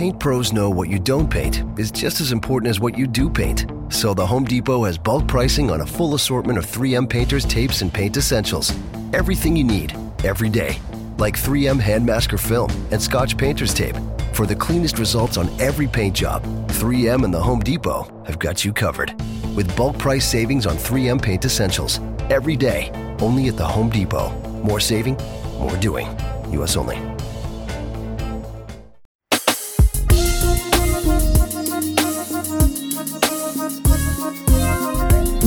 paint pros know what you don't paint is just as important as what you do paint. So the Home Depot has bulk pricing on a full assortment of 3M painters, tapes, and paint essentials. Everything you need, every day. Like 3M Hand Masker Film and Scotch Painter's Tape. For the cleanest results on every paint job, 3M and the Home Depot have got you covered. With bulk price savings on 3M paint essentials. Every day, only at the Home Depot. More saving, more doing. U.S. only.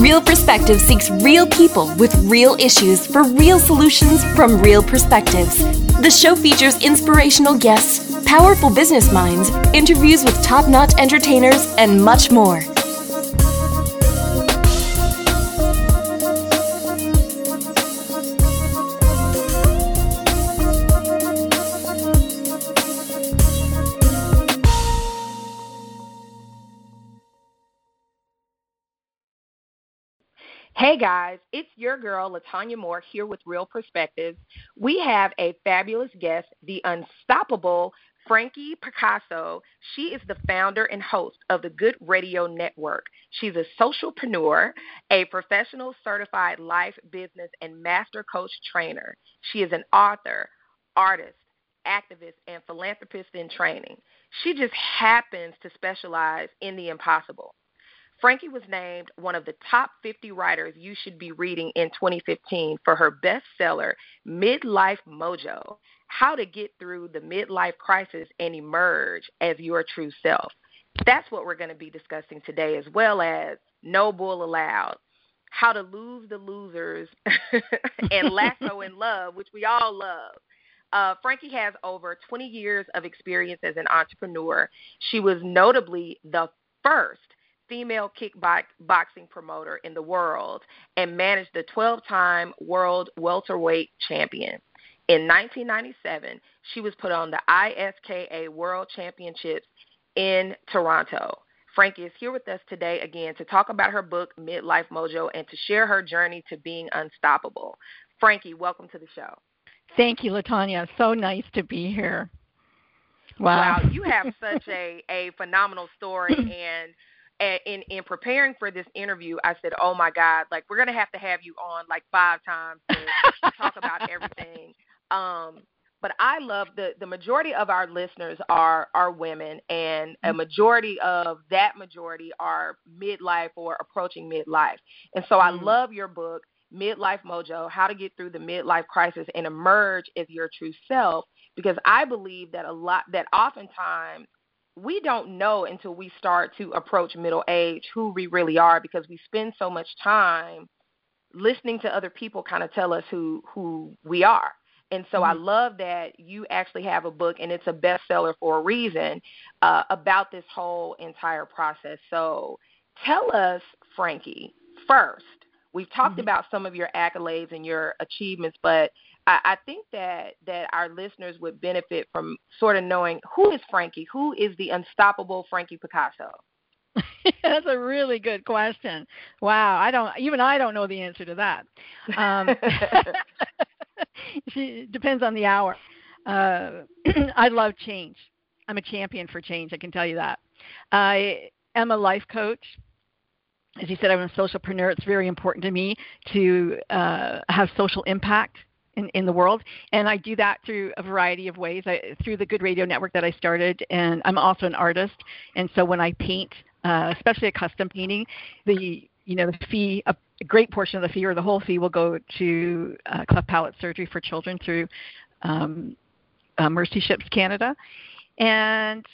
Real Perspective seeks real people with real issues for real solutions from real perspectives. The show features inspirational guests, powerful business minds, interviews with top notch entertainers, and much more. Hey guys, it's your girl Latanya Moore here with Real Perspectives. We have a fabulous guest, the unstoppable Frankie Picasso. She is the founder and host of the Good Radio Network. She's a socialpreneur, a professional certified life, business, and master coach trainer. She is an author, artist, activist, and philanthropist in training. She just happens to specialize in the impossible. Frankie was named one of the top 50 writers you should be reading in 2015 for her bestseller, Midlife Mojo How to Get Through the Midlife Crisis and Emerge as Your True Self. That's what we're going to be discussing today, as well as No Bull Allowed, How to Lose the Losers, and Lasso in Love, which we all love. Uh, Frankie has over 20 years of experience as an entrepreneur. She was notably the first female kickboxing promoter in the world and managed the 12 time world welterweight champion. In 1997, she was put on the ISKA World Championships in Toronto. Frankie is here with us today again to talk about her book, Midlife Mojo, and to share her journey to being unstoppable. Frankie, welcome to the show. Thank you, Latanya. So nice to be here. Wow. Wow, you have such a, a phenomenal story and in in preparing for this interview, I said, "Oh my God, like we're gonna have to have you on like five times to talk about everything." Um, but I love the the majority of our listeners are are women, and a mm-hmm. majority of that majority are midlife or approaching midlife. And so mm-hmm. I love your book, Midlife Mojo: How to Get Through the Midlife Crisis and Emerge as Your True Self, because I believe that a lot that oftentimes we don't know until we start to approach middle age who we really are because we spend so much time listening to other people kind of tell us who who we are. And so mm-hmm. I love that you actually have a book and it's a bestseller for a reason uh, about this whole entire process. So tell us, Frankie, first, we've talked mm-hmm. about some of your accolades and your achievements, but I, I think that that our listeners would benefit from sort of knowing who is Frankie, who is the unstoppable Frankie Picasso. That's a really good question. Wow, I don't even I don't know the answer to that. Um, it depends on the hour. Uh, I love change. I'm a champion for change. I can tell you that. I am a life coach. As you said, I'm a socialpreneur. It's very important to me to uh, have social impact in, in the world. And I do that through a variety of ways. I, through the Good Radio Network that I started, and I'm also an artist. And so when I paint, uh, especially a custom painting, the you know the fee, a, great portion of the fee or the whole fee will go to uh, cleft palate surgery for children through um, uh, Mercy Ships Canada. And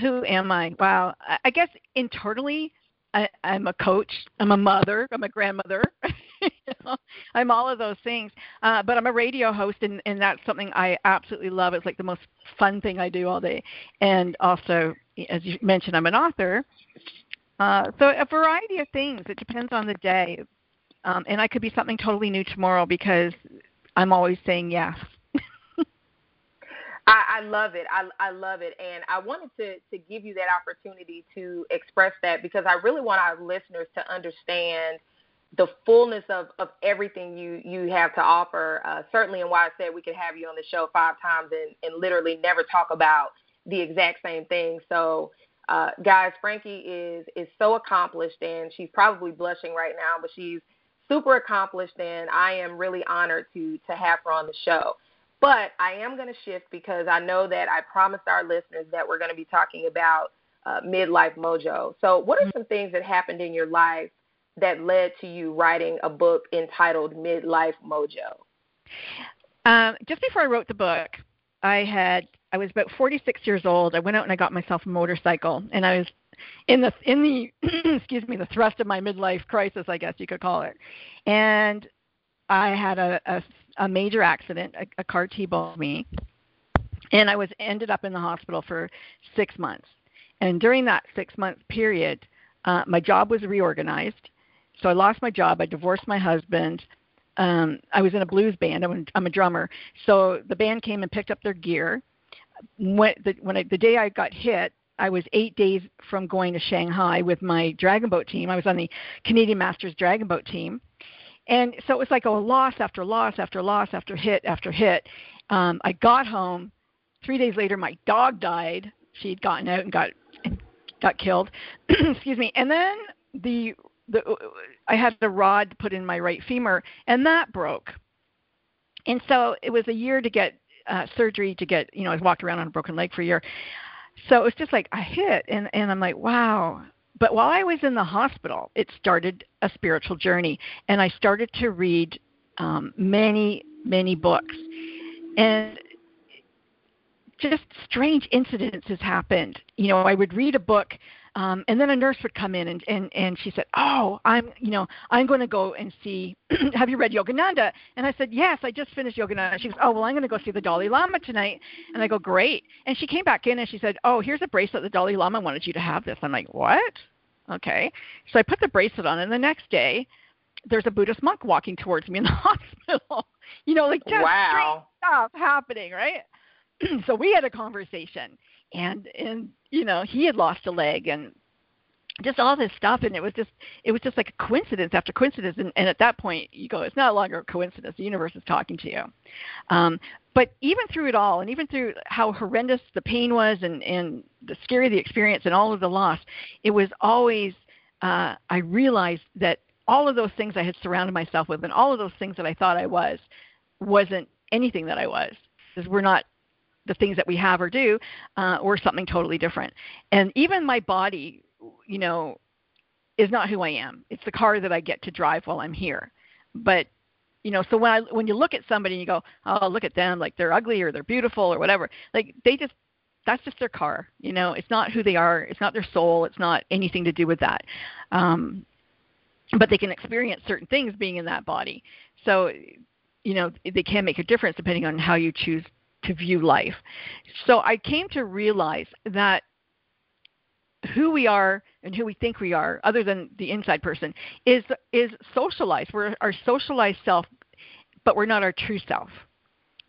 who am I? Wow, I guess internally I, I'm a coach. I'm a mother. I'm a grandmother. I'm all of those things. Uh, but I'm a radio host, and, and that's something I absolutely love. It's like the most fun thing I do all day. And also, as you mentioned, I'm an author. Uh, so a variety of things. It depends on the day. Um, and I could be something totally new tomorrow because I'm always saying yes. I, I love it. I, I love it. And I wanted to, to give you that opportunity to express that because I really want our listeners to understand the fullness of, of everything you, you have to offer. Uh, certainly, and why I said we could have you on the show five times and, and literally never talk about the exact same thing. So, uh, guys, Frankie is is so accomplished, and she's probably blushing right now, but she's super accomplished, and I am really honored to to have her on the show. But I am going to shift because I know that I promised our listeners that we're going to be talking about uh, midlife mojo. So, what are some things that happened in your life that led to you writing a book entitled Midlife Mojo? Um, just before I wrote the book, I had I was about 46 years old. I went out and I got myself a motorcycle, and I was in the in the excuse me the thrust of my midlife crisis, I guess you could call it. And I had a a, a major accident. A, a car T-boned me, and I was ended up in the hospital for six months. And during that six month period, uh, my job was reorganized. So I lost my job. I divorced my husband. Um, I was in a blues band. I'm, I'm a drummer. So the band came and picked up their gear. When, the, when I, the day I got hit, I was eight days from going to Shanghai with my dragon boat team. I was on the Canadian Masters dragon boat team. And so it was like a loss after loss after loss after hit after hit. Um, I got home. Three days later, my dog died. She had gotten out and got got killed. Excuse me. And then the the I had the rod put in my right femur, and that broke. And so it was a year to get uh, surgery to get you know I walked around on a broken leg for a year. So it was just like I hit, and and I'm like wow. But while I was in the hospital, it started a spiritual journey, and I started to read um, many many books, and just strange incidences happened. You know, I would read a book um, and then a nurse would come in and, and, and she said, Oh, I'm you know, I'm gonna go and see have you read Yogananda? And I said, Yes, I just finished Yogananda. She goes, Oh well I'm gonna go see the Dalai Lama tonight and I go, Great and she came back in and she said, Oh, here's a bracelet the Dalai Lama wanted you to have this. I'm like, What? Okay. So I put the bracelet on and the next day there's a Buddhist monk walking towards me in the hospital. you know, like just wow. stuff happening, right? so we had a conversation and and you know he had lost a leg and just all this stuff and it was just it was just like a coincidence after coincidence and, and at that point you go it's no longer a coincidence. The universe is talking to you. Um, but even through it all and even through how horrendous the pain was and and the scary the experience and all of the loss it was always uh, i realized that all of those things i had surrounded myself with and all of those things that i thought i was wasn't anything that i was. Because we're not the things that we have or do, uh, or something totally different. And even my body, you know, is not who I am. It's the car that I get to drive while I'm here. But you know, so when I when you look at somebody and you go, oh, look at them, like they're ugly or they're beautiful or whatever, like they just that's just their car. You know, it's not who they are. It's not their soul. It's not anything to do with that. Um, but they can experience certain things being in that body. So, you know, they can make a difference depending on how you choose to view life. So I came to realize that who we are and who we think we are, other than the inside person, is is socialized. We're our socialized self, but we're not our true self,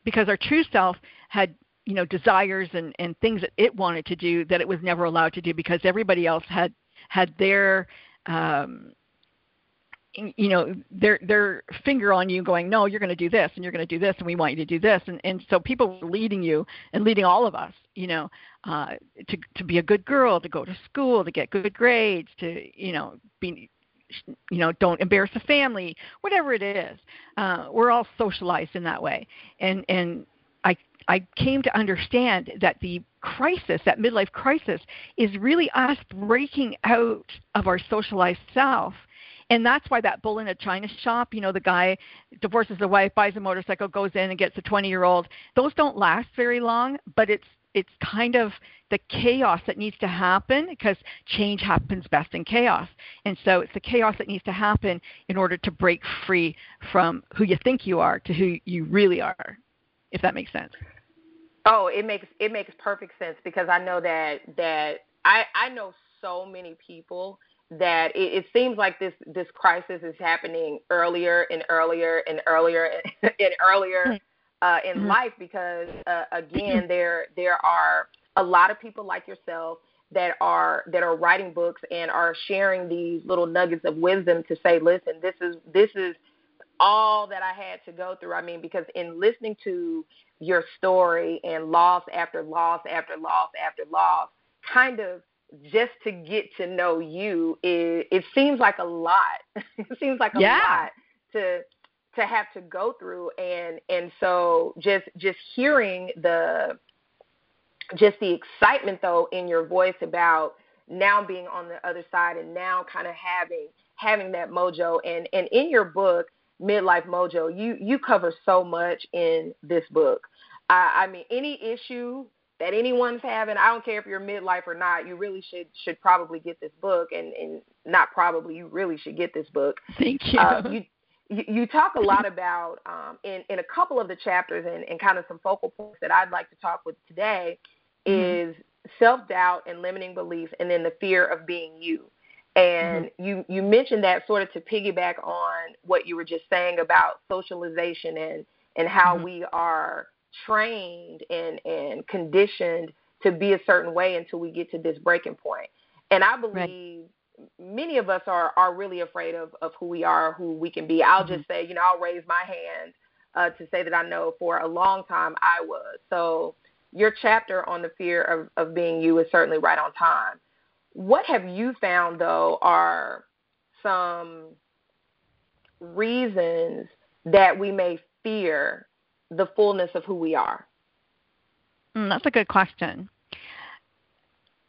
because our true self had you know desires and and things that it wanted to do that it was never allowed to do because everybody else had had their um, you know their their finger on you going no you're going to do this and you're going to do this and we want you to do this. And and so people were leading you and leading all of us you know uh to to be a good girl to go to school to get good grades to you know be you know don't embarrass the family whatever it is. Uh we're all socialized in that way. And and i i came to understand that the crisis that midlife crisis is really us breaking out of our socialized self and that's why that bull in a china shop, you know, the guy divorces the wife, buys a motorcycle, goes in and gets a 20 year old. Those don't last very long, but it's it's kind of the chaos that needs to happen because change happens best in chaos. And so it's the chaos that needs to happen in order to break free from who you think you are to who you really are, if that makes sense. Oh, it makes it makes perfect sense because I know that that I I know so many people that it, it seems like this this crisis is happening earlier and earlier and earlier and, earlier hmm. uh, in mm-hmm. life because uh, again there there are a lot of people like yourself that are that are writing books and are sharing these little nuggets of wisdom to say listen this is this is all that I had to go through. I mean, because in listening to your story and loss after loss after loss after loss, kind of just to get to know you, it, it seems like a lot. it seems like a yeah. lot to to have to go through and and so just just hearing the just the excitement though in your voice about now being on the other side and now kind of having having that mojo and and in your book midlife mojo you you cover so much in this book i i mean any issue that anyone's having i don't care if you're midlife or not you really should should probably get this book and and not probably you really should get this book thank you uh, you you, talk a lot about um, in in a couple of the chapters and, and kind of some focal points that I'd like to talk with today mm-hmm. is self doubt and limiting beliefs, and then the fear of being you. And mm-hmm. you you mentioned that sort of to piggyback on what you were just saying about socialization and and how mm-hmm. we are trained and and conditioned to be a certain way until we get to this breaking point. And I believe right many of us are are really afraid of of who we are, who we can be. I'll mm-hmm. just say, you know, I'll raise my hand uh, to say that I know for a long time I was. So your chapter on the fear of of being you is certainly right on time. What have you found though are some reasons that we may fear the fullness of who we are? Mm, that's a good question.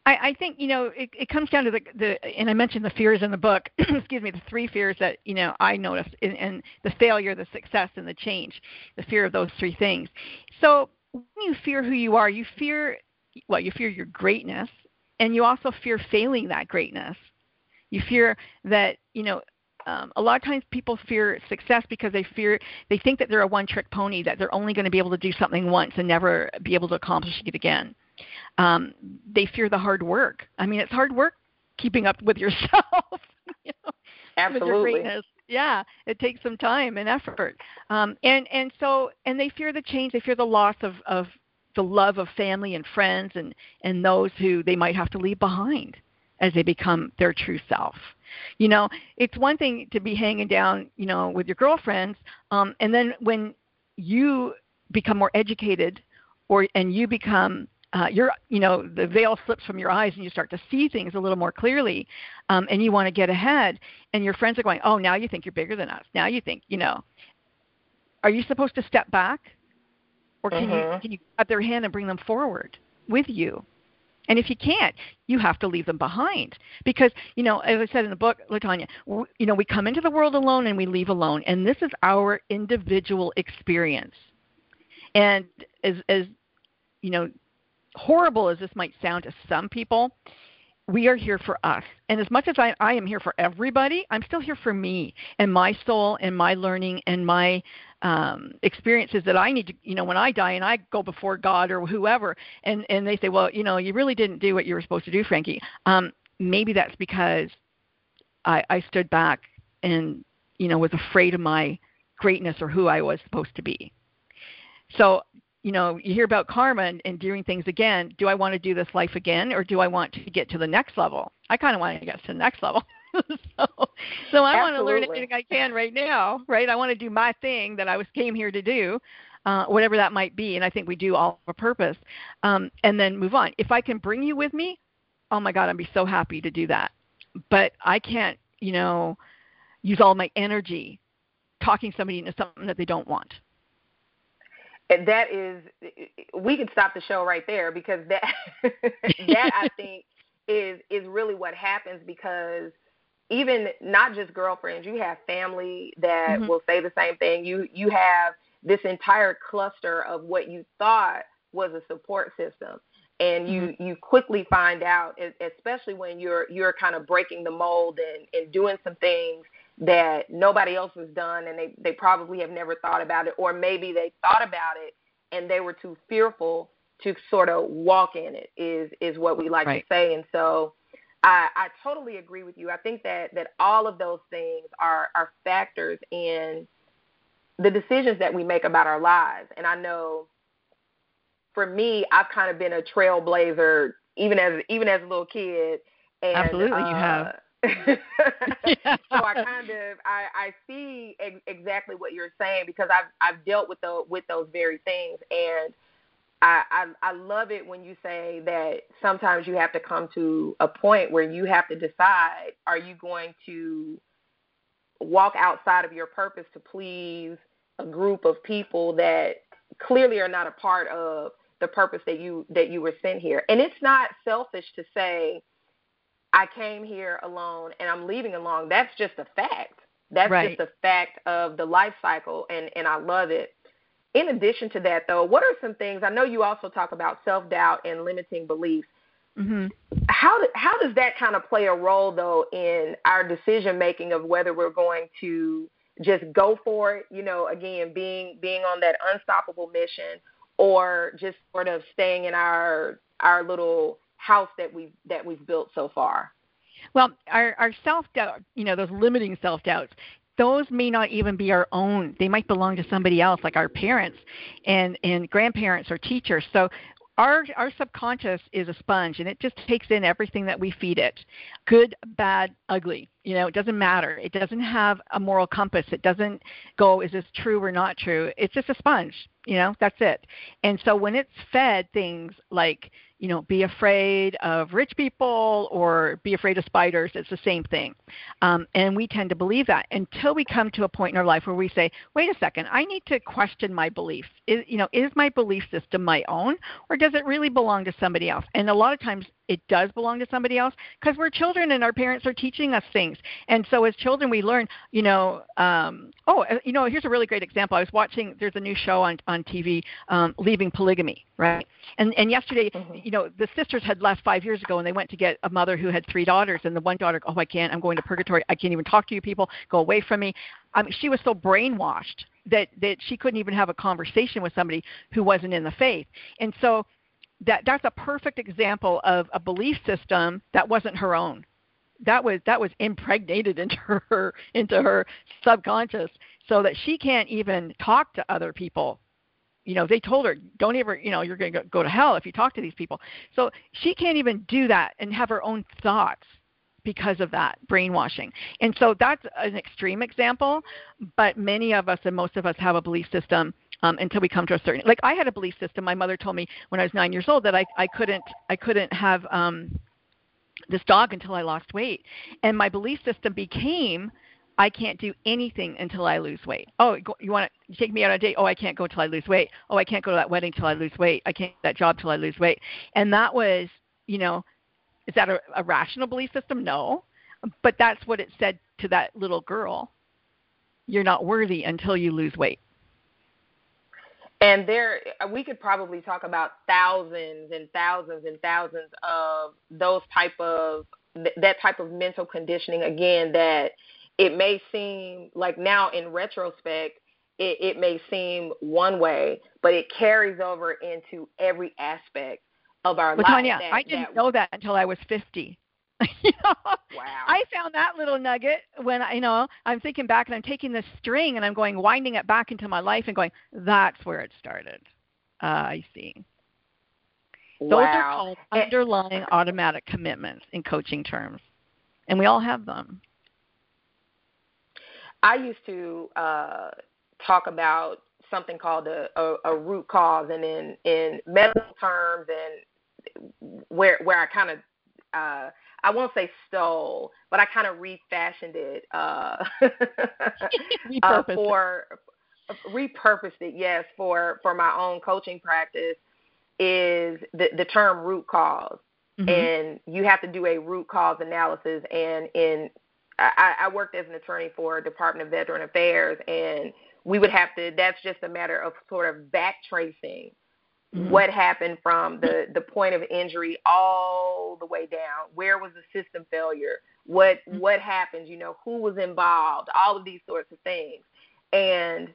I, I think you know it, it comes down to the, the and I mentioned the fears in the book. excuse me, the three fears that you know I noticed, and, and the failure, the success, and the change. The fear of those three things. So when you fear who you are, you fear well, you fear your greatness, and you also fear failing that greatness. You fear that you know um, a lot of times people fear success because they fear they think that they're a one trick pony that they're only going to be able to do something once and never be able to accomplish it again um, they fear the hard work. I mean, it's hard work keeping up with yourself. you know, Absolutely. With your greatness. Yeah, it takes some time and effort. Um, and and so and they fear the change. They fear the loss of of the love of family and friends and and those who they might have to leave behind as they become their true self. You know, it's one thing to be hanging down, you know, with your girlfriends, um, and then when you become more educated, or and you become uh, you're, you know, the veil slips from your eyes and you start to see things a little more clearly, um, and you want to get ahead, and your friends are going, oh, now you think you're bigger than us. Now you think, you know, are you supposed to step back, or can mm-hmm. you can you grab their hand and bring them forward with you? And if you can't, you have to leave them behind because, you know, as I said in the book, Latanya, you know, we come into the world alone and we leave alone, and this is our individual experience. And as as you know, horrible as this might sound to some people, we are here for us. And as much as I, I am here for everybody, I'm still here for me and my soul and my learning and my um, experiences that I need to, you know, when I die and I go before God or whoever, and, and they say, well, you know, you really didn't do what you were supposed to do, Frankie. Um, maybe that's because I, I stood back and, you know, was afraid of my greatness or who I was supposed to be. So you know, you hear about karma and, and doing things again. Do I want to do this life again, or do I want to get to the next level? I kind of want to get to the next level. so, so I want to learn anything I can right now, right? I want to do my thing that I was came here to do, uh, whatever that might be. And I think we do all for a purpose, um, and then move on. If I can bring you with me, oh my God, I'd be so happy to do that. But I can't, you know, use all my energy talking somebody into something that they don't want and that is we could stop the show right there because that that I think is is really what happens because even not just girlfriends, you have family that mm-hmm. will say the same thing. You you have this entire cluster of what you thought was a support system and you mm-hmm. you quickly find out especially when you're you're kind of breaking the mold and and doing some things that nobody else has done and they, they probably have never thought about it or maybe they thought about it and they were too fearful to sort of walk in it is is what we like right. to say and so I, I totally agree with you. I think that that all of those things are are factors in the decisions that we make about our lives. And I know for me, I've kind of been a trailblazer even as even as a little kid. And, Absolutely, uh, you have so I kind of I, I see ex- exactly what you're saying because I've I've dealt with the with those very things and I, I I love it when you say that sometimes you have to come to a point where you have to decide are you going to walk outside of your purpose to please a group of people that clearly are not a part of the purpose that you that you were sent here. And it's not selfish to say I came here alone and I'm leaving alone. That's just a fact. That's right. just a fact of the life cycle and and I love it. In addition to that though, what are some things I know you also talk about self-doubt and limiting beliefs. Mm-hmm. How how does that kind of play a role though in our decision making of whether we're going to just go for it, you know, again being being on that unstoppable mission or just sort of staying in our our little house that we've that we've built so far? Well, our our self doubt, you know, those limiting self doubts, those may not even be our own. They might belong to somebody else, like our parents and and grandparents or teachers. So our our subconscious is a sponge and it just takes in everything that we feed it good bad ugly you know it doesn't matter it doesn't have a moral compass it doesn't go is this true or not true it's just a sponge you know that's it and so when it's fed things like you know, be afraid of rich people or be afraid of spiders. It's the same thing. Um, and we tend to believe that until we come to a point in our life where we say, wait a second, I need to question my beliefs. Is, you know, is my belief system my own or does it really belong to somebody else? And a lot of times it does belong to somebody else because we're children and our parents are teaching us things. And so as children, we learn, you know, um, oh, uh, you know, here's a really great example. I was watching, there's a new show on, on TV, um, Leaving Polygamy, right? And, and yesterday, mm-hmm. you know, the sisters had left five years ago and they went to get a mother who had three daughters. And the one daughter, oh, I can't, I'm going to purgatory. I can't even talk to you people. Go away from me. I mean, she was so brainwashed that, that she couldn't even have a conversation with somebody who wasn't in the faith. And so, that that's a perfect example of a belief system that wasn't her own. That was that was impregnated into her into her subconscious so that she can't even talk to other people. You know they told her don't ever you know you're going to go to hell if you talk to these people. So she can't even do that and have her own thoughts because of that brainwashing. And so that's an extreme example but many of us and most of us have a belief system um, until we come to a certain like I had a belief system. My mother told me when I was nine years old that I I couldn't I couldn't have um, this dog until I lost weight, and my belief system became I can't do anything until I lose weight. Oh, you want to take me out on a date? Oh, I can't go till I lose weight. Oh, I can't go to that wedding till I lose weight. I can't that job till I lose weight. And that was, you know, is that a, a rational belief system? No, but that's what it said to that little girl. You're not worthy until you lose weight. And there, we could probably talk about thousands and thousands and thousands of those type of that type of mental conditioning. Again, that it may seem like now in retrospect, it, it may seem one way, but it carries over into every aspect of our well, life. Tanya, that, I didn't that, know that until I was 50. you know, wow. I found that little nugget when I, you know I'm thinking back and I'm taking this string and I'm going winding it back into my life and going that's where it started. Uh, I see. Those wow. are called underlying automatic commitments in coaching terms, and we all have them. I used to uh, talk about something called a, a, a root cause, and in in medical terms, and where where I kind of uh, I won't say stole, but I kind of refashioned it uh, uh, for repurposed it. Yes, for for my own coaching practice is the the term root cause mm-hmm. and you have to do a root cause analysis. And in I, I worked as an attorney for Department of Veteran Affairs, and we would have to. That's just a matter of sort of back tracing mm-hmm. what happened from the the point of injury all the way down? Where was the system failure? What mm-hmm. what happened? You know who was involved? All of these sorts of things. And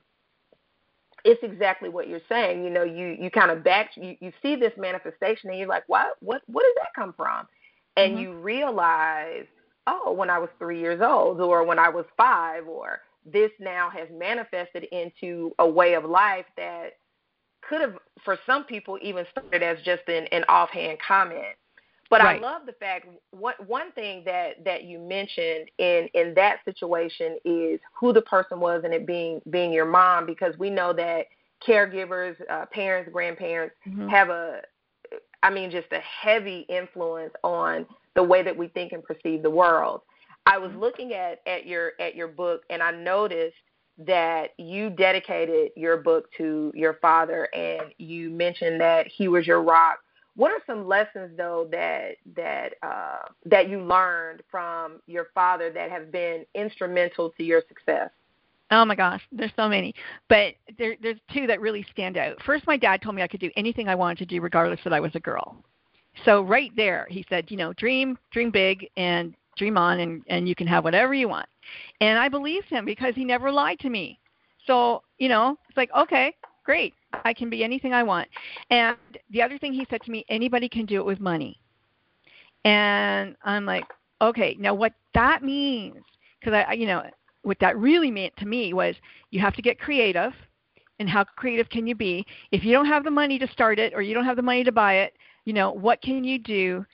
it's exactly what you're saying. You know you you kind of back you, you see this manifestation and you're like what what what does that come from? And mm-hmm. you realize oh when i was three years old or when i was five or this now has manifested into a way of life that could have, for some people, even started as just an, an offhand comment. But right. I love the fact one one thing that that you mentioned in in that situation is who the person was and it being being your mom because we know that caregivers, uh, parents, grandparents mm-hmm. have a I mean just a heavy influence on the way that we think and perceive the world. I was mm-hmm. looking at at your at your book and I noticed that you dedicated your book to your father and you mentioned that he was your rock what are some lessons though that that uh, that you learned from your father that have been instrumental to your success? Oh my gosh, there's so many, but there, there's two that really stand out. First, my dad told me I could do anything I wanted to do, regardless that I was a girl. So right there, he said, you know, dream, dream big, and dream on, and and you can have whatever you want. And I believed him because he never lied to me. So you know, it's like okay, great. I can be anything I want. And the other thing he said to me, anybody can do it with money. And I'm like, okay, now what that means, because I, you know, what that really meant to me was you have to get creative. And how creative can you be? If you don't have the money to start it or you don't have the money to buy it, you know, what can you do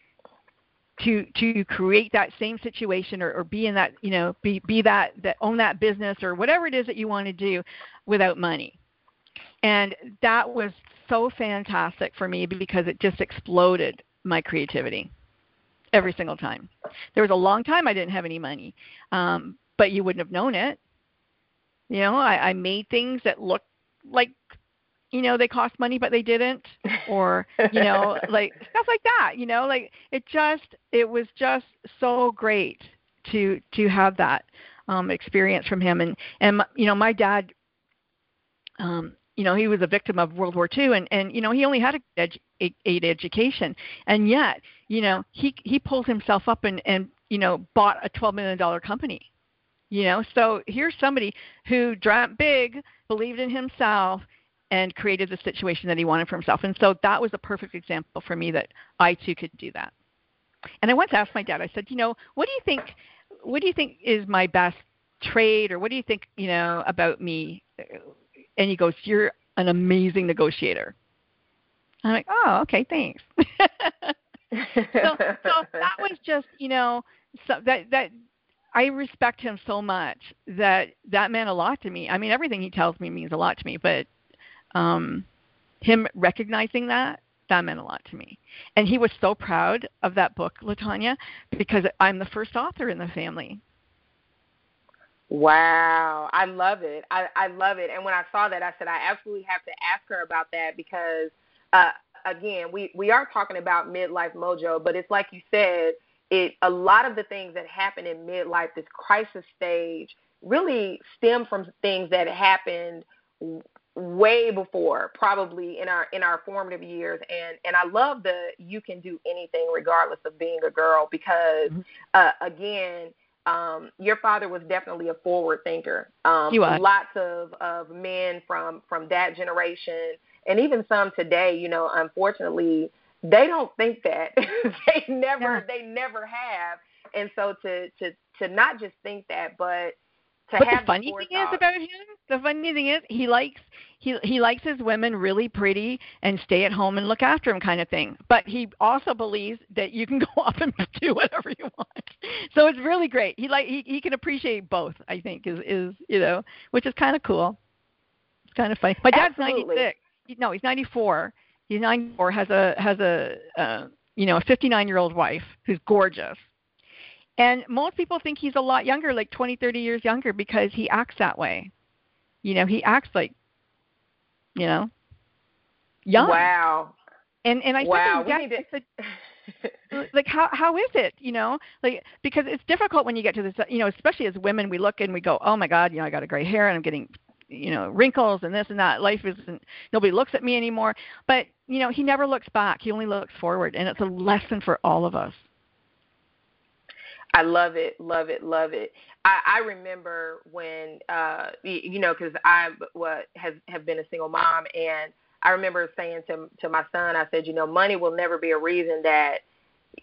to to create that same situation or, or be in that you know be be that that own that business or whatever it is that you want to do without money and that was so fantastic for me because it just exploded my creativity every single time. There was a long time I didn't have any money, um, but you wouldn't have known it. You know, I, I made things that looked like, you know, they cost money but they didn't, or you know, like stuff like that. You know, like it just, it was just so great to to have that um, experience from him. And and you know, my dad um, you know he was a victim of World War II and and you know he only had a edu- aid education. And yet you know he he pulled himself up and and you know bought a 12 million dollar company. You know so here's somebody who dreamt big believed in himself and created the situation that he wanted for himself. And so that was a perfect example for me that I too could do that. And I once asked my dad I said you know what do you think what do you think is my best trade, or what do you think you know about me and he goes, "You're an amazing negotiator." I'm like, "Oh, okay, thanks." so, so that was just, you know, so that that I respect him so much that that meant a lot to me. I mean, everything he tells me means a lot to me, but um him recognizing that that meant a lot to me. And he was so proud of that book, Latanya, because I'm the first author in the family. Wow, I love it. I, I love it. And when I saw that, I said I absolutely have to ask her about that because, uh, again, we we are talking about midlife mojo, but it's like you said, it a lot of the things that happen in midlife, this crisis stage, really stem from things that happened way before probably in our in our formative years and and I love the you can do anything regardless of being a girl because mm-hmm. uh again um, your father was definitely a forward thinker. Um, he was. Lots of, of men from, from that generation, and even some today, you know, unfortunately, they don't think that. they never, yeah. they never have. And so to, to, to not just think that, but but the funny thing is about him, the funny thing is he likes he he likes his women really pretty and stay at home and look after him kind of thing. But he also believes that you can go off and do whatever you want. So it's really great. He like he he can appreciate both. I think is is you know which is kind of cool. It's kind of funny. My dad's Absolutely. 96. No, he's 94. He's 94. Has a has a uh, you know a 59 year old wife who's gorgeous and most people think he's a lot younger, like 20, 30 years younger, because he acts that way. You know, he acts like, you know, young. Wow. And and I wow. said, to said, like how how is it? You know, like because it's difficult when you get to this. You know, especially as women, we look and we go, oh my God, you know, I got a gray hair and I'm getting you know wrinkles and this and that life isn't nobody looks at me anymore but you know he never looks back he only looks forward and it's a lesson for all of us I love it, love it, love it. I, I remember when, uh, you know, because I what has have been a single mom, and I remember saying to to my son, I said, you know, money will never be a reason that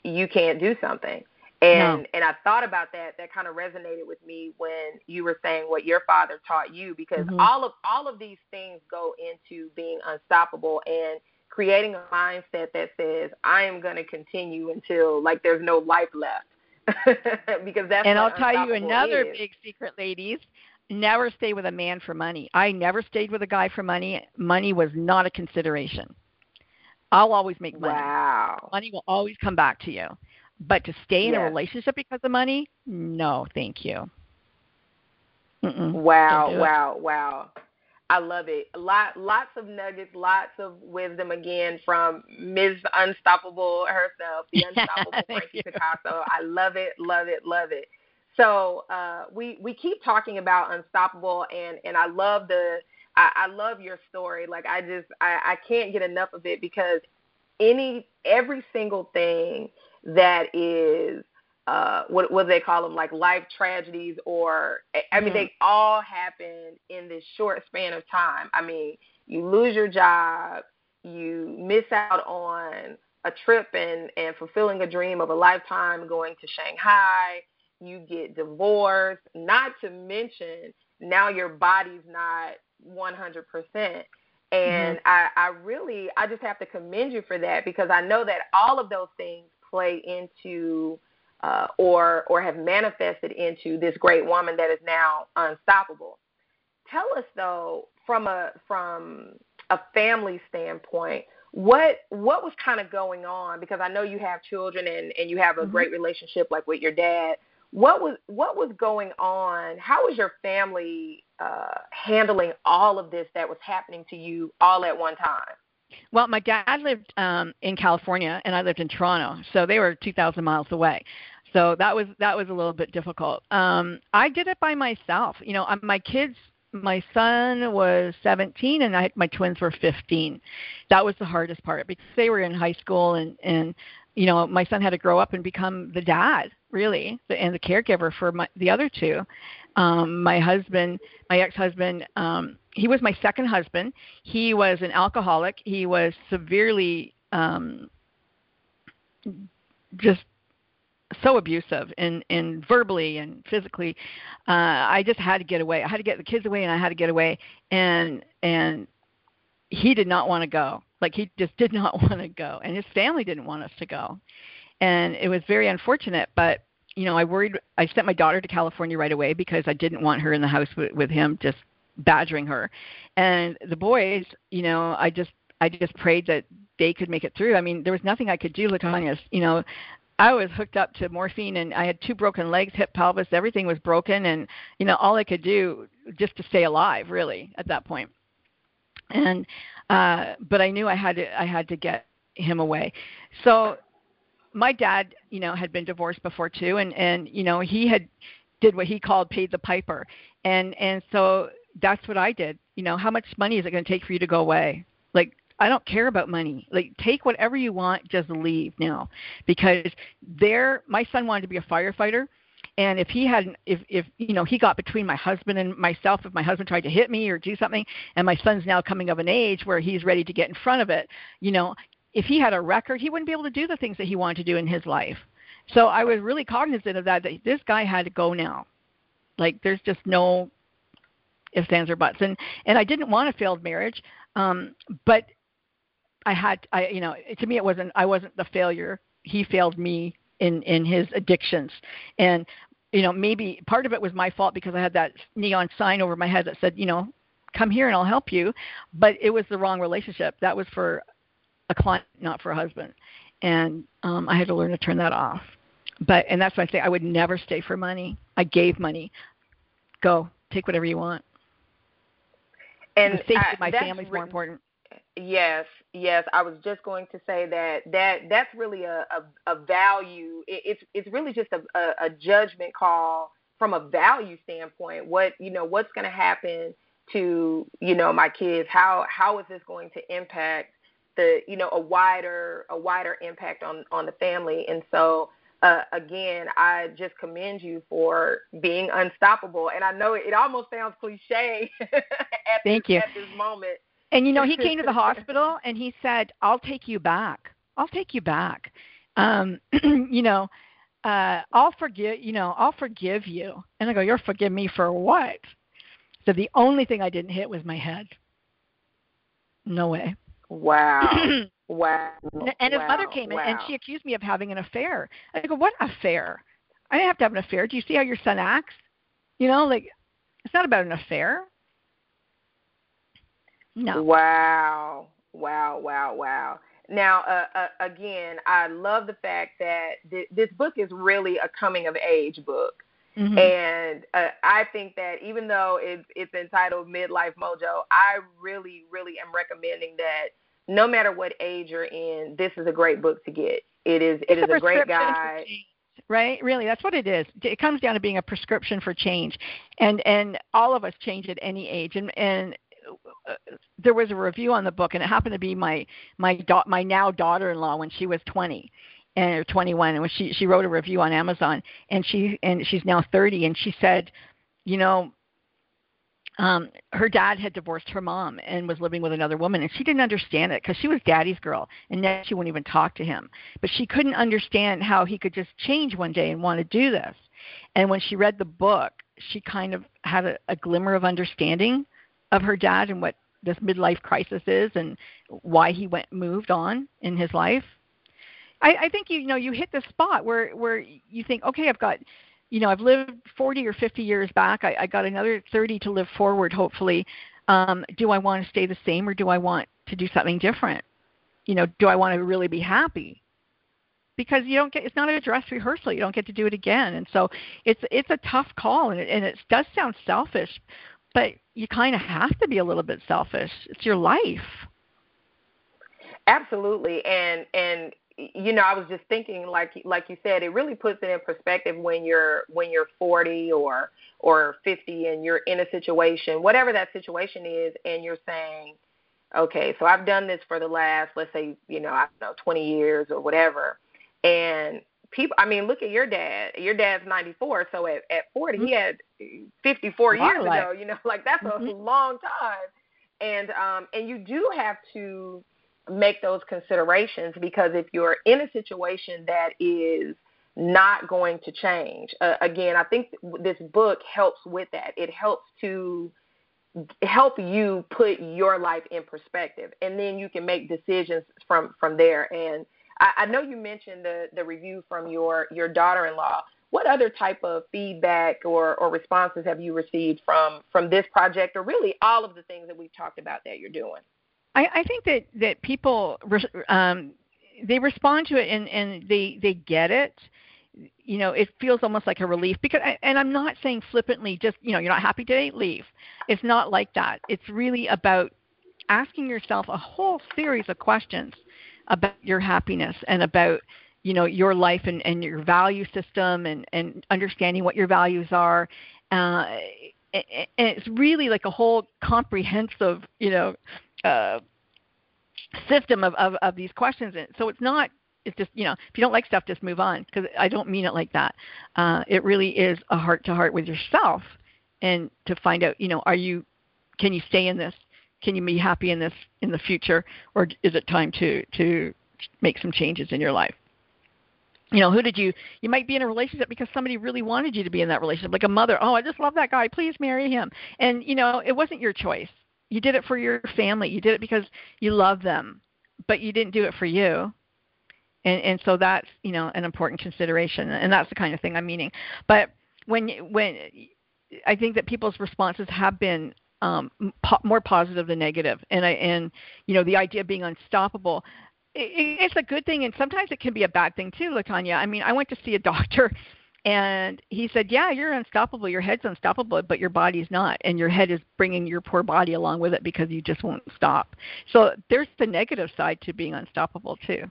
you can't do something. And no. and I thought about that. That kind of resonated with me when you were saying what your father taught you, because mm-hmm. all of all of these things go into being unstoppable and creating a mindset that says I am going to continue until like there's no life left. because that's and I'll tell you another is. big secret, ladies. Never stay with a man for money. I never stayed with a guy for money. Money was not a consideration. I'll always make money. Wow. Money will always come back to you. But to stay in yes. a relationship because of money, no, thank you. Mm-mm, wow, wow, wow. I love it. Lot, lots of nuggets, lots of wisdom again from Ms. Unstoppable herself, the Unstoppable Frankie Picasso. I love it, love it, love it. So uh, we we keep talking about Unstoppable, and and I love the I, I love your story. Like I just I, I can't get enough of it because any every single thing that is uh what what they call them like life tragedies or I mean mm-hmm. they all happen in this short span of time. I mean, you lose your job, you miss out on a trip and and fulfilling a dream of a lifetime going to Shanghai, you get divorced, not to mention now your body's not 100%. And mm-hmm. I, I really, I just have to commend you for that because I know that all of those things play into uh, or or have manifested into this great woman that is now unstoppable. Tell us though, from a from a family standpoint, what what was kind of going on? Because I know you have children and and you have a mm-hmm. great relationship like with your dad. What was what was going on? How was your family uh, handling all of this that was happening to you all at one time? Well, my dad lived um, in California, and I lived in Toronto, so they were 2,000 miles away. So that was that was a little bit difficult. Um, I did it by myself. You know, my kids. My son was 17, and I, my twins were 15. That was the hardest part because they were in high school, and and you know, my son had to grow up and become the dad, really, and the caregiver for my, the other two. Um, my husband, my ex-husband, um, he was my second husband. He was an alcoholic. He was severely um, just so abusive and and verbally and physically uh i just had to get away i had to get the kids away and i had to get away and and he did not want to go like he just did not want to go and his family didn't want us to go and it was very unfortunate but you know, I worried. I sent my daughter to California right away because I didn't want her in the house with, with him just badgering her. And the boys, you know, I just I just prayed that they could make it through. I mean, there was nothing I could do, Latanya. You know, I was hooked up to morphine and I had two broken legs, hip, pelvis, everything was broken, and you know, all I could do just to stay alive, really, at that point. And uh, but I knew I had to I had to get him away. So my dad, you know, had been divorced before too, and and you know he had did what he called paid the piper, and and so that's what I did. You know, how much money is it going to take for you to go away? I don't care about money. Like take whatever you want, just leave now, because there, my son wanted to be a firefighter, and if he hadn't, if if you know he got between my husband and myself, if my husband tried to hit me or do something, and my son's now coming of an age where he's ready to get in front of it, you know, if he had a record, he wouldn't be able to do the things that he wanted to do in his life. So I was really cognizant of that. That this guy had to go now. Like there's just no ifs, ands, or buts. And and I didn't want a failed marriage, um, but I had I you know to me it wasn't I wasn't the failure. He failed me in in his addictions, and you know maybe part of it was my fault because I had that neon sign over my head that said you know come here and I'll help you, but it was the wrong relationship. That was for a client, not for a husband. And um, I had to learn to turn that off. But and that's why I say I would never stay for money. I gave money. Go take whatever you want. And the safety I, of my family is more important. Yes, yes. I was just going to say that that that's really a a, a value. It, it's it's really just a, a, a judgment call from a value standpoint. What you know, what's going to happen to you know my kids? How how is this going to impact the you know a wider a wider impact on on the family and so uh, again i just commend you for being unstoppable and i know it, it almost sounds cliche at, Thank this, you. at this moment and you know he came to the hospital and he said i'll take you back i'll take you back um you know uh i'll forgive you know i'll forgive you and i go you're forgive me for what so the only thing i didn't hit was my head no way Wow. wow. And his wow. mother came in wow. and she accused me of having an affair. I go, What affair? I didn't have to have an affair. Do you see how your son acts? You know, like it's not about an affair. No. Wow. Wow, wow, wow. Now, uh, uh, again, I love the fact that th- this book is really a coming of age book. Mm-hmm. And uh, I think that even though it's, it's entitled Midlife Mojo, I really, really am recommending that no matter what age you're in, this is a great book to get. It is. It it's is a, a great guide. Right, really, that's what it is. It comes down to being a prescription for change, and and all of us change at any age. And and there was a review on the book, and it happened to be my my da- my now daughter-in-law when she was 20 and or 21, and when she she wrote a review on Amazon, and she and she's now 30, and she said, you know, um, her dad had divorced her mom and was living with another woman, and she didn't understand it because she was daddy's girl, and now she wouldn't even talk to him. But she couldn't understand how he could just change one day and want to do this. And when she read the book, she kind of had a, a glimmer of understanding of her dad and what this midlife crisis is and why he went moved on in his life. I, I think you, you know you hit the spot where where you think, okay, I've got you know, I've lived 40 or 50 years back. I, I got another 30 to live forward, hopefully. Um, do I want to stay the same or do I want to do something different? You know, do I want to really be happy? Because you don't get it's not a dress rehearsal. You don't get to do it again, and so it's it's a tough call, and it, and it does sound selfish, but you kind of have to be a little bit selfish. It's your life. Absolutely, and and you know, I was just thinking, like like you said, it really puts it in perspective when you're when you're 40 or or 50 and you're in a situation, whatever that situation is, and you're saying, okay, so I've done this for the last, let's say, you know, I don't know, 20 years or whatever, and people, I mean, look at your dad. Your dad's 94, so at at 40, mm-hmm. he had 54 years ago. You know, like that's mm-hmm. a long time, and um, and you do have to make those considerations because if you're in a situation that is not going to change, uh, again, I think this book helps with that. It helps to help you put your life in perspective, and then you can make decisions from from there. And I, I know you mentioned the the review from your your daughter-in-law. What other type of feedback or, or responses have you received from from this project, or really all of the things that we've talked about that you're doing? I, I think that that people um, they respond to it and and they they get it. You know, it feels almost like a relief because, and I'm not saying flippantly, just you know, you're not happy today, leave. It's not like that. It's really about asking yourself a whole series of questions about your happiness and about you know your life and, and your value system and and understanding what your values are. Uh, and it's really like a whole comprehensive you know uh, system of, of, of these questions. And so it's not it's just you know if you don't like stuff just move on because i don't mean it like that. Uh, it really is a heart to heart with yourself and to find out you know are you can you stay in this can you be happy in this in the future or is it time to to make some changes in your life you know who did you you might be in a relationship because somebody really wanted you to be in that relationship like a mother oh i just love that guy please marry him and you know it wasn't your choice you did it for your family. You did it because you love them, but you didn't do it for you. And and so that's you know an important consideration, and that's the kind of thing I'm meaning. But when when I think that people's responses have been um, po- more positive than negative, and I and you know the idea of being unstoppable. It, it's a good thing, and sometimes it can be a bad thing too, Latanya. I mean, I went to see a doctor and he said, Yeah, you're unstoppable. Your head's unstoppable, but your body's not. And your head is bringing your poor body along with it because you just won't stop. So there's the negative side to being unstoppable, too.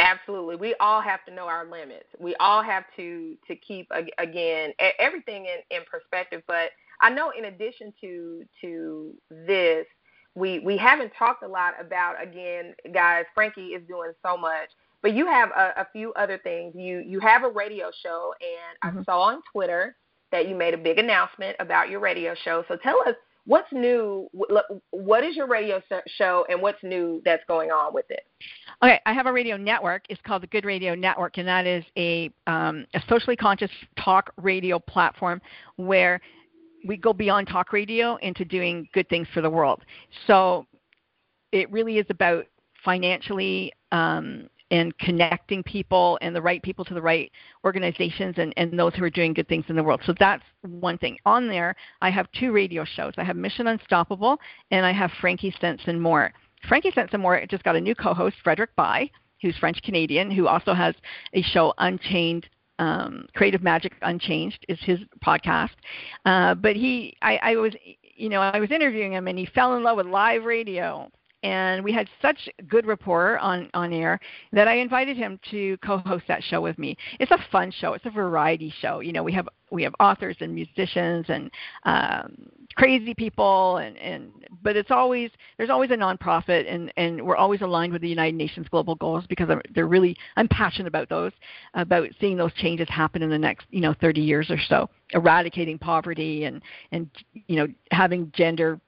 Absolutely. We all have to know our limits. We all have to to keep again everything in in perspective, but I know in addition to to this, we we haven't talked a lot about again, guys, Frankie is doing so much but you have a, a few other things. You you have a radio show, and mm-hmm. I saw on Twitter that you made a big announcement about your radio show. So tell us what's new. What is your radio show, and what's new that's going on with it? Okay, I have a radio network. It's called the Good Radio Network, and that is a um, a socially conscious talk radio platform where we go beyond talk radio into doing good things for the world. So it really is about financially um, and connecting people and the right people to the right organizations and, and those who are doing good things in the world. So that's one thing. On there, I have two radio shows. I have Mission Unstoppable and I have Frankie Sense and More. Frankie Sense and More just got a new co-host, Frederick Bai, who's French Canadian, who also has a show, Unchained um, Creative Magic Unchained is his podcast. Uh, but he, I, I was, you know, I was interviewing him, and he fell in love with live radio and we had such good rapport on on air that I invited him to co-host that show with me. It's a fun show. It's a variety show. You know, we have we have authors and musicians and um, crazy people and and but it's always there's always a nonprofit and and we're always aligned with the United Nations global goals because I'm, they're really I'm passionate about those about seeing those changes happen in the next you know 30 years or so. Eradicating poverty and and you know having gender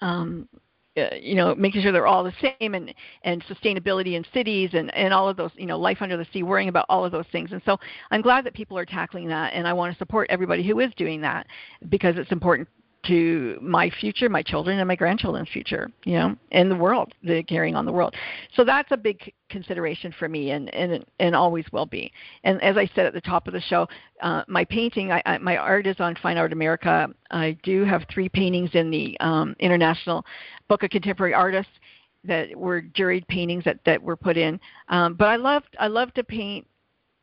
um, uh, you know, making sure they're all the same and, and sustainability in cities and, and all of those, you know, life under the sea, worrying about all of those things. And so I'm glad that people are tackling that and I want to support everybody who is doing that because it's important to my future, my children, and my grandchildren's future, you know, and the world, the carrying on the world. So that's a big consideration for me, and and and always will be. And as I said at the top of the show, uh, my painting, I, I, my art is on Fine Art America. I do have three paintings in the um, International Book of Contemporary Artists that were juried paintings that that were put in. Um, but I love I love to paint,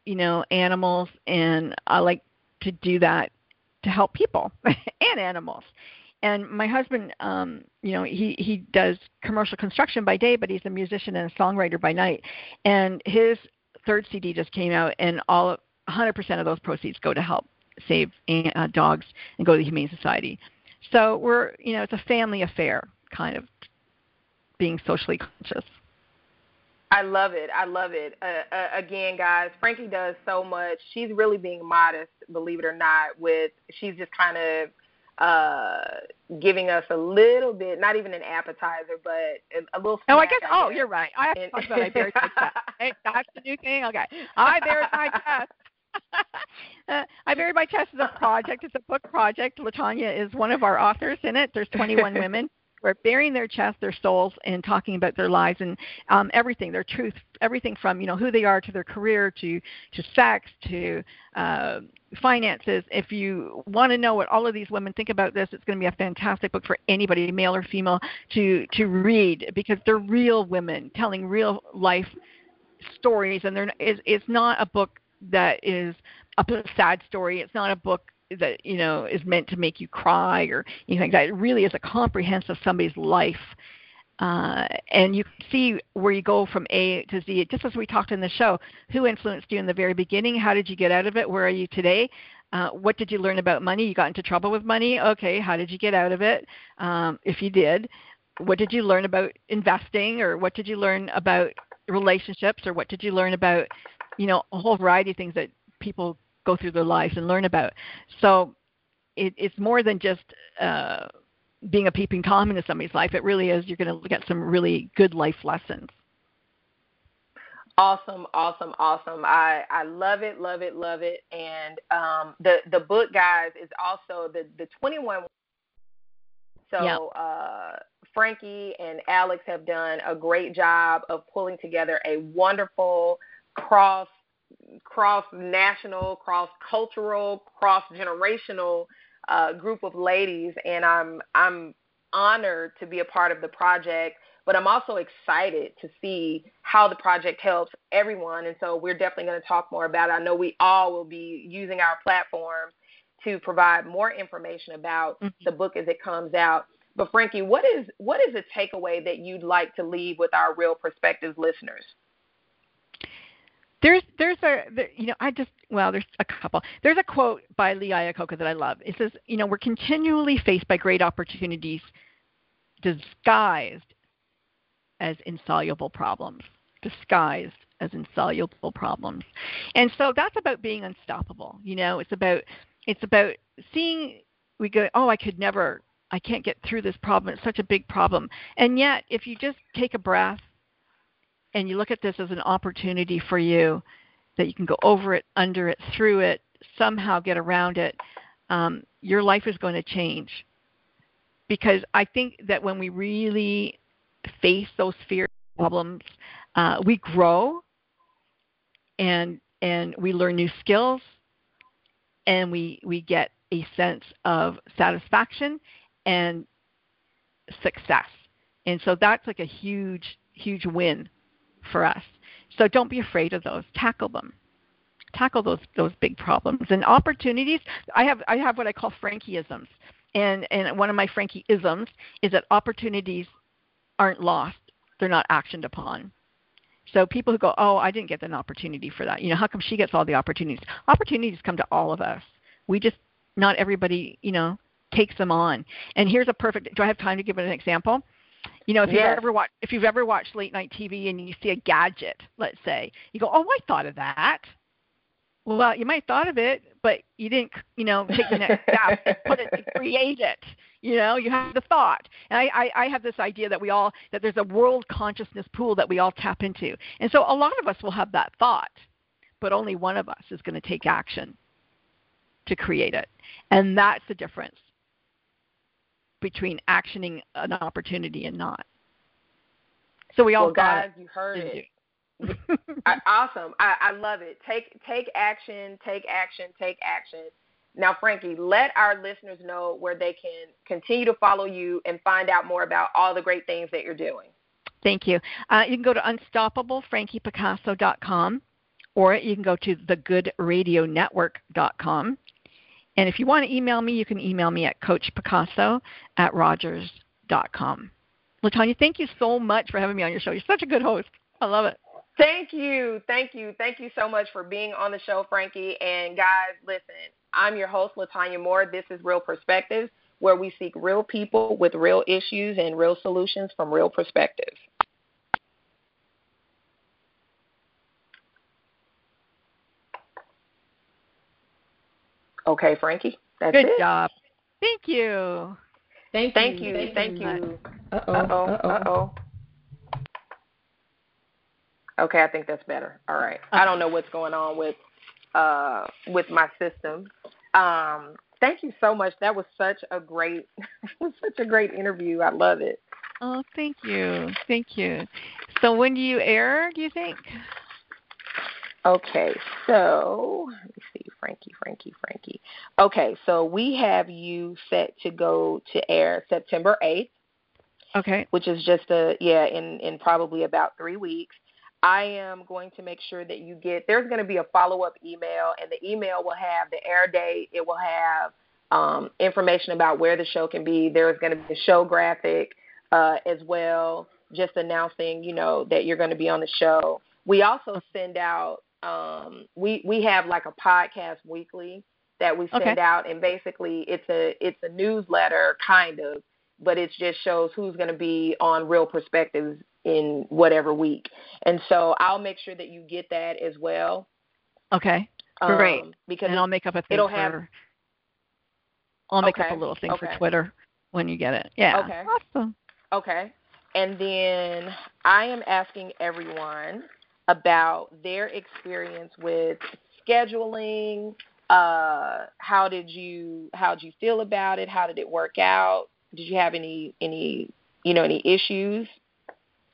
you know, animals, and I like to do that to help people and animals. And my husband, um, you know, he he does commercial construction by day, but he's a musician and a songwriter by night. And his third CD just came out, and all 100% of those proceeds go to help save uh, dogs and go to the Humane Society. So we're, you know, it's a family affair, kind of being socially conscious. I love it. I love it. Uh, uh, again, guys, Frankie does so much. She's really being modest, believe it or not. With she's just kind of uh giving us a little bit, not even an appetizer, but a, a little. Oh, I guess. Oh, you're right. I have to talk about I buried my chest. Hey, that's the new thing. Okay, I buried my chest. uh, I buried my chest is a project. It's a book project. Latanya is one of our authors in it. There's 21 women were bearing their chest, their souls, and talking about their lives and um, everything, their truth, everything from you know who they are to their career to to sex to uh, finances. If you want to know what all of these women think about this, it's going to be a fantastic book for anybody, male or female, to to read because they're real women telling real life stories, and they're it's, it's not a book that is a sad story. It's not a book that you know is meant to make you cry or anything like that. It really is a comprehensive somebody's life. Uh, and you can see where you go from A to Z. Just as we talked in the show, who influenced you in the very beginning? How did you get out of it? Where are you today? Uh, what did you learn about money? You got into trouble with money. Okay, how did you get out of it? Um, if you did, what did you learn about investing, or what did you learn about relationships, or what did you learn about, you know, a whole variety of things that people go through their lives and learn about. So it, it's more than just uh, being a peeping tom into somebody's life. It really is. You're going to get some really good life lessons. Awesome, awesome, awesome. I I love it, love it, love it. And um, the the book, guys, is also the the 21. So yep. uh, Frankie and Alex have done a great job of pulling together a wonderful cross cross national, cross cultural, cross generational uh, group of ladies, and I'm I'm honored to be a part of the project. But I'm also excited to see how the project helps everyone, and so we're definitely going to talk more about it. I know we all will be using our platforms to provide more information about mm-hmm. the book as it comes out. But Frankie, what is what is a takeaway that you'd like to leave with our real perspective listeners? There's there's a there, you know I just well there's a couple. There's a quote by Lee Iacocca that I love. It says you know we're continually faced by great opportunities disguised as insoluble problems. Disguised as insoluble problems. And so that's about being unstoppable. You know, it's about it's about seeing we go, oh, I could never I can't get through this problem. It's such a big problem. And yet if you just take a breath and you look at this as an opportunity for you that you can go over it, under it, through it, somehow get around it, um, your life is going to change. Because I think that when we really face those fear problems, uh, we grow and and we learn new skills and we we get a sense of satisfaction and success. And so that's like a huge huge win for us. So don't be afraid of those. Tackle them. Tackle those those big problems and opportunities. I have I have what I call Frankieisms. And and one of my Frankieisms is that opportunities aren't lost. They're not actioned upon. So people who go, "Oh, I didn't get an opportunity for that." You know, how come she gets all the opportunities? Opportunities come to all of us. We just not everybody, you know, takes them on. And here's a perfect. Do I have time to give an example? You know, if yes. you've ever watched if you've ever watched late night TV and you see a gadget, let's say, you go, "Oh, I thought of that." Well, you might have thought of it, but you didn't, you know, take the next step and put it to create it. You know, you have the thought. And I, I, I have this idea that we all that there's a world consciousness pool that we all tap into. And so a lot of us will have that thought, but only one of us is going to take action to create it. And that's the difference between actioning an opportunity and not. So we all well, got guys, it. you heard it. I, awesome. I, I love it. Take take action, take action, take action. Now, Frankie, let our listeners know where they can continue to follow you and find out more about all the great things that you're doing. Thank you. Uh, you can go to unstoppablefrankiepicasso.com or you can go to thegoodradionetwork.com. And if you want to email me, you can email me at coachpicasso at rogers.com. Latanya, thank you so much for having me on your show. You're such a good host. I love it. Thank you. Thank you. Thank you so much for being on the show, Frankie. And guys, listen, I'm your host, Latanya Moore. This is Real Perspectives, where we seek real people with real issues and real solutions from real perspectives. Okay, Frankie. That's Good it. job. Thank you. Thank, Thank you. you. Thank you. Uh oh. Uh oh. Uh oh. Uh oh. Okay, I think that's better. All right. I don't know what's going on with uh with my system. Um thank you so much. That was such a great such a great interview. I love it. Oh, thank you. Thank you. So when do you air, do you think? Okay, so let me see, Frankie, Frankie, Frankie. Okay, so we have you set to go to air September eighth, Okay. which is just a yeah, in in probably about three weeks. I am going to make sure that you get. There's going to be a follow up email, and the email will have the air date. It will have um, information about where the show can be. There is going to be a show graphic uh, as well, just announcing, you know, that you're going to be on the show. We also send out. Um, we we have like a podcast weekly that we send Okay. out, and basically it's a it's a newsletter kind of, but it just shows who's going to be on Real Perspectives in whatever week. And so I'll make sure that you get that as well. Okay. Great. Um, because and I'll make up a thing it'll for. have- I'll make up a little thing for. Twitter when you get it. Yeah. Okay. Awesome. Okay. And then I am asking everyone about their experience with scheduling. Uh, how did you how did you feel about it? How did it work out? Did you have any any you know any issues?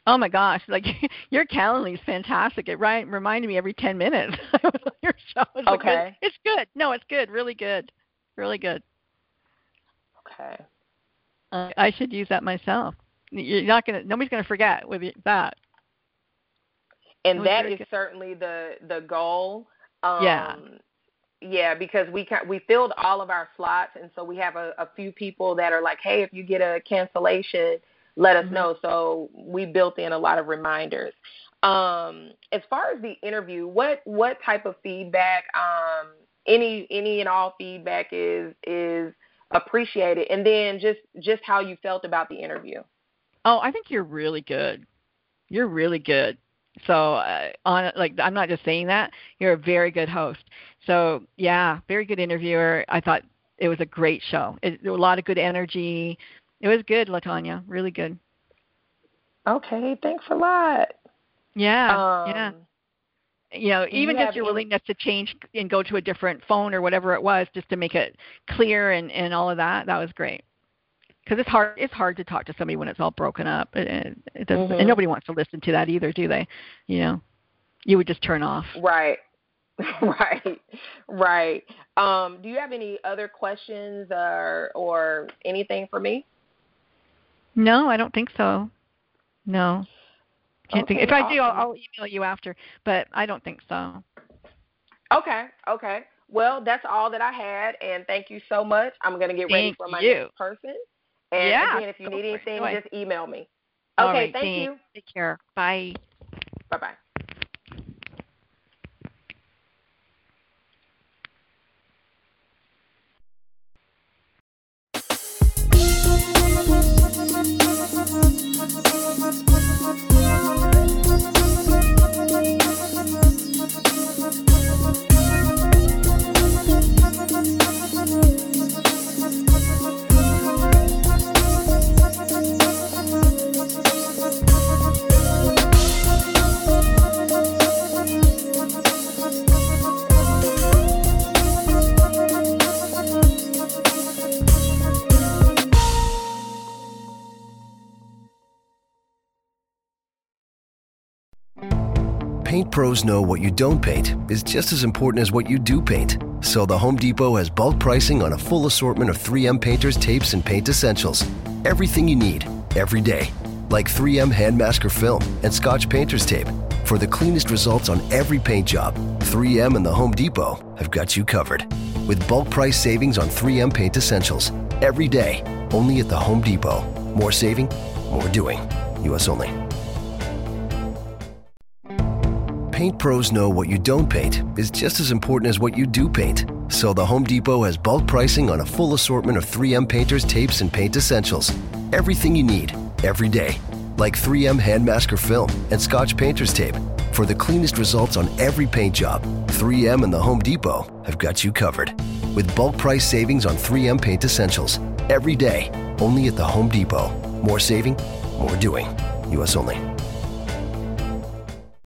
Oh my gosh! Like your Calendly is fantastic. It right reminded me every ten minutes. I was on your show. It's like, Okay. It's good. No, it's good. Really good. Really good. Okay. Uh, I should use that myself. You're not gonna. Nobody's gonna forget with that. And That was that very is good. certainly the the goal. Um, Yeah. Yeah, because we ca- we filled all of our slots, and so we have a, a few people that are like, "Hey, if you get a cancellation, let us Mhm. know." So we built in a lot of reminders. Um, as far as the interview, what what type of feedback? Um, any any and all feedback is is appreciated, and then just just how you felt about the interview. Oh, I think you're really good. You're really good. So uh, on like I'm not just saying that. You're a very good host. So yeah, very good interviewer. I thought it was a great show. It, there was a lot of good energy. It was good, Latanya. Really good. Okay, thanks a lot. Yeah, Um, yeah. You know, do you even just your any- willingness to change and go to a different phone or whatever it was, just to make it clear and and all of that. That was great. Because it's hard it's hard to talk to somebody when it's all broken up and, it doesn't, Mhm. and nobody wants to listen to that either do they you know you would just turn off Right. right. Right. Um, do you have any other questions or or anything for me? no i don't think so no can't think Okay, if i do I'll. I'll email you after but i don't think so Okay, okay. Well, that's all that I had, and thank you so much. I'm gonna get ready for my you. next person. And Yeah, again, if you need for it. anything, just email me. Okay, right, thank thanks. you. take care bye Bye bye. Paint pros know what you don't paint is just as important as what you do paint. So the Home Depot has bulk pricing on a full assortment of 3M painters, tapes, and paint essentials. Everything you need, every day. Like 3M Hand Masker Film and Scotch Painter's Tape. For the cleanest results on every paint job, 3M and the Home Depot have got you covered. With bulk price savings on 3M paint essentials. Every day, only at the Home Depot. More saving, more doing. US only. Paint pros know what you don't paint is just as important as what you do paint. So the Home Depot has bulk pricing on a full assortment of 3M painters, tapes, and paint essentials. Everything you need, every day. Like 3M Hand Masker Film and Scotch Painter's Tape. For the cleanest results on every paint job, 3M and the Home Depot have got you covered. With bulk price savings on 3M paint essentials. Every day, only at the Home Depot. More saving, more doing. US only.